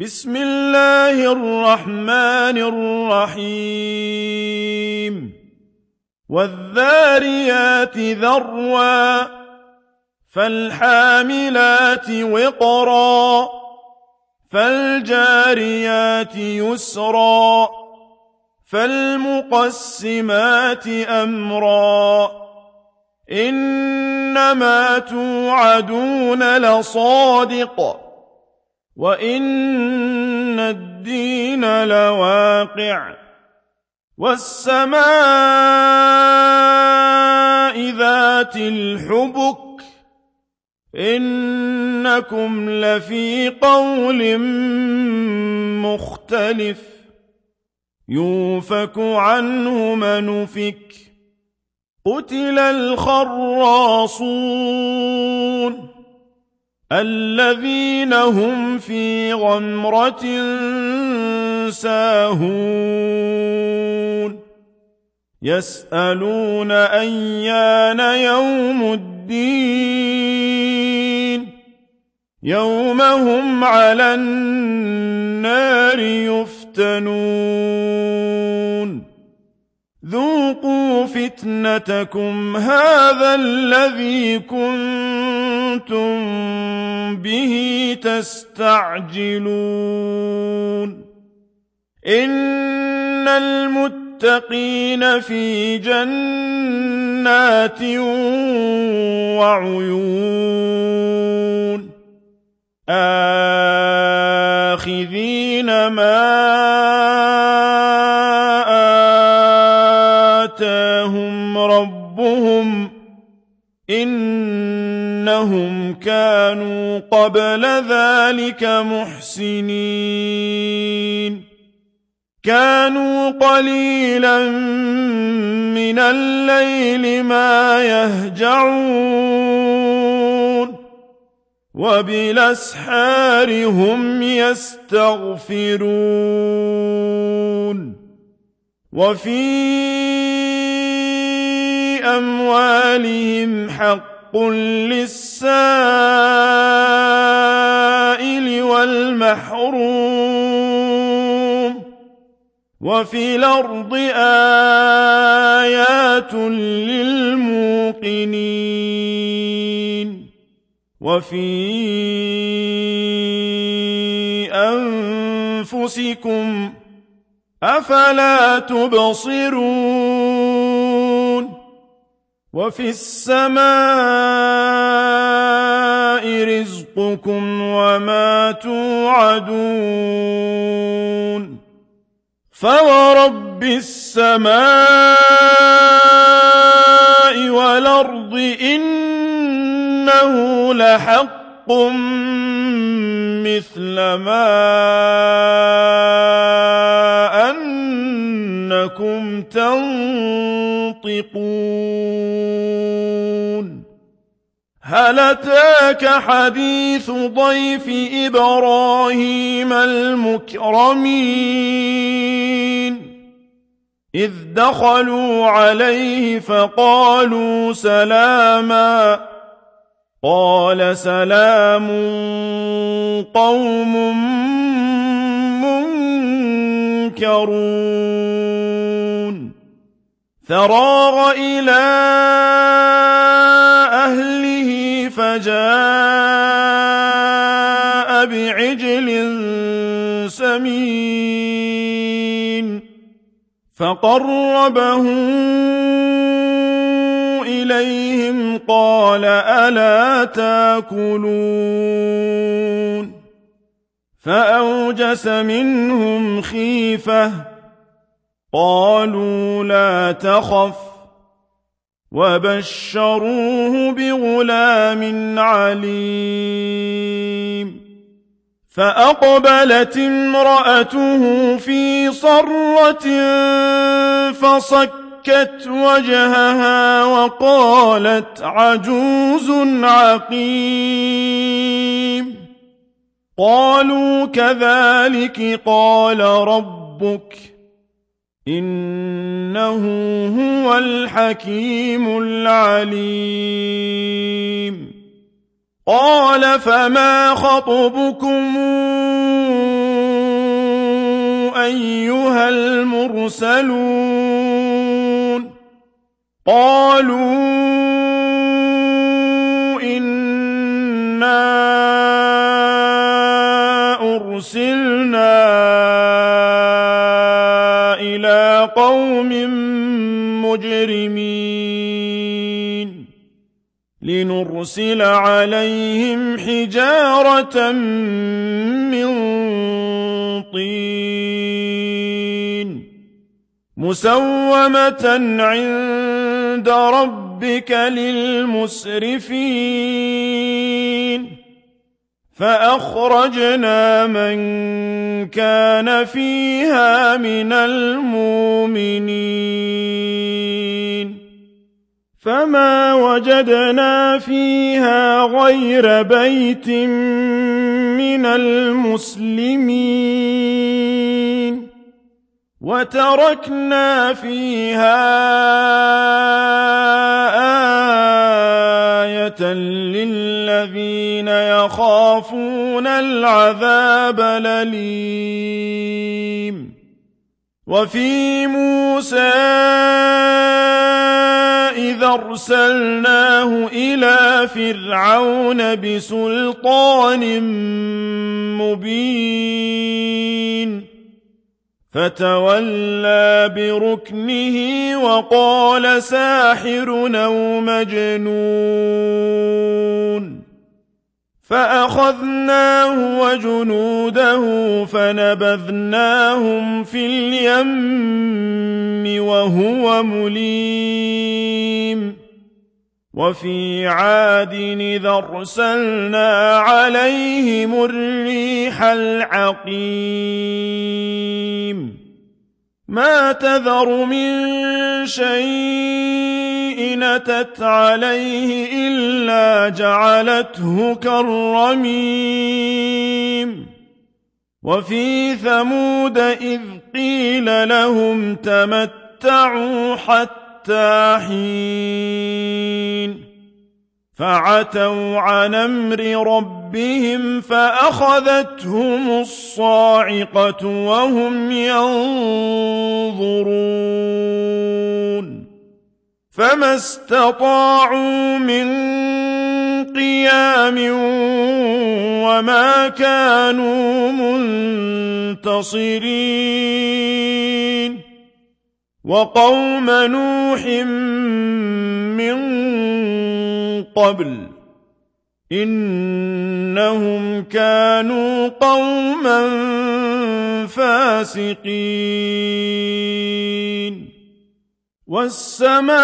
بسم الله الرحمن الرحيم. والذاريات ذروا فالحاملات وقرا فالجاريات يسرا فالمقسمات أمرا. إنما توعدون لصادق. وإن الدين لواقع والسماء ذات الحبك إنكم لفي قول مختلف يوفك عنه منفك قتل الخراصون الذين هم في غمرة ساهون. يسألون أيان يوم الدين. يوم هم على النار يفتنون. ذوقوا فتنتكم هذا الذي كنتم به تستعجلون إن المتقين في جنات وعيون آخذين ما ربهم إنهم كانوا قبل ذلك محسنين كانوا قليلا من الليل ما يهجعون وبالاسحار هم يستغفرون وفي أموالهم حق للسائل والمحروم وفي الأرض آيات للموقنين وفي أنفسكم أفلا تبصرون وفي السماء رزقكم وما توعدون فورب السماء والأرض إنه لحق مثل ما أنكم تنطقون هل أتاك حديث ضيف إبراهيم المكرمين؟ إذ دخلوا عليه فقالوا سلاما. قال سلام قوم منكرون. فراغ إلى أهله فجاء بعجل سمين فقربه إليهم قال ألا تأكلون فأوجس منهم خيفة قالوا لا تخف وبشروه بغلام عليم. فأقبلت امرأته في صرة فصكت وجهها وقالت عجوز عقيم. قالوا كذلك قال ربك. إنه هو الحكيم العليم. قال فما خطبكم أيها المرسلون؟ قالوا إنا لنرسل عليهم حجارة من طين مسومة عند ربك للمسرفين. فأخرجنا من كان فيها من المؤمنين. فما وجدنا فيها غير بيت من المسلمين وتركنا فيها آية للذين يخافون العذاب الأليم وفي موسى إذا أرسلناه إلى فرعون بسلطان مبين فتولى بركنه وقال ساحر أو مجنون. فأخذناه وجنوده فنبذناهم في اليم وهو مليم. وفي عاد إذا أرسلنا عليهم الريح العقيم. ما تذر من شيء نتت عليه إلا جعلته كالرميم وفي ثمود إذ قيل لهم تمتعوا حتى حين فعتوا عن أمر ربهم فأخذتهم الصاعقة وهم ينظرون فما استطاعوا من قيام وما كانوا منتصرين وقوم نوح من قبل إنهم كانوا قوما فاسقين والسماء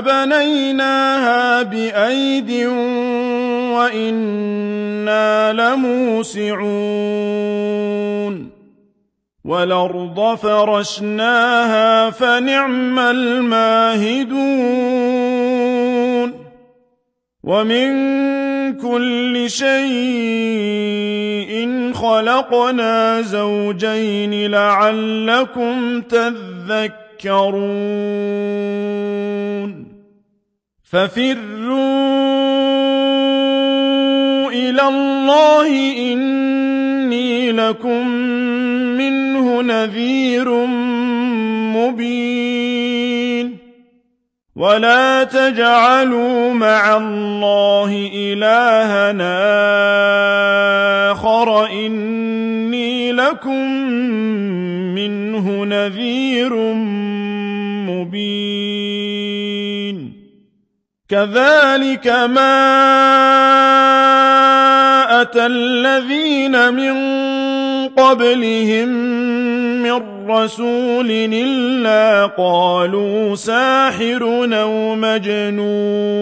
بنيناها بأيد وإنا لموسعون والأرض فرشناها فنعم الماهدون ومن كل شيء خلقنا زوجين لعلكم تذكرون ففروا إلى الله إني لكم منه نذير مبين ولا تجعلوا مع الله إلهنا آخر إني لكم منه نذير مبين كذلك ما أتى الذين من قبلهم من رسول إلا قالوا ساحر أو مجنون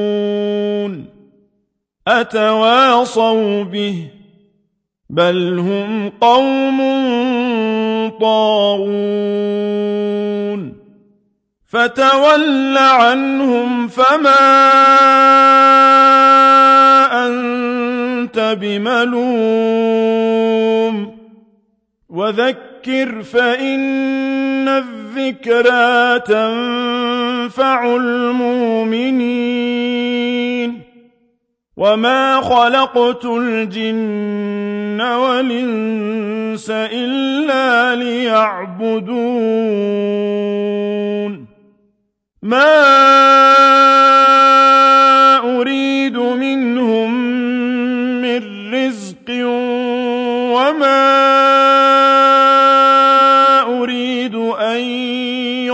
أتواصوا به بل هم قوم طاغون فتول عنهم فما أنت بملوم وذكر فإن الذكرى تنفع المؤمنين وما خلقت الجن والإنس إلا ليعبدون ما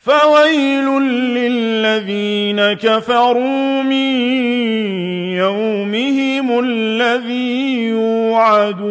فويل للذين كفروا من يومهم الذي يوعدون.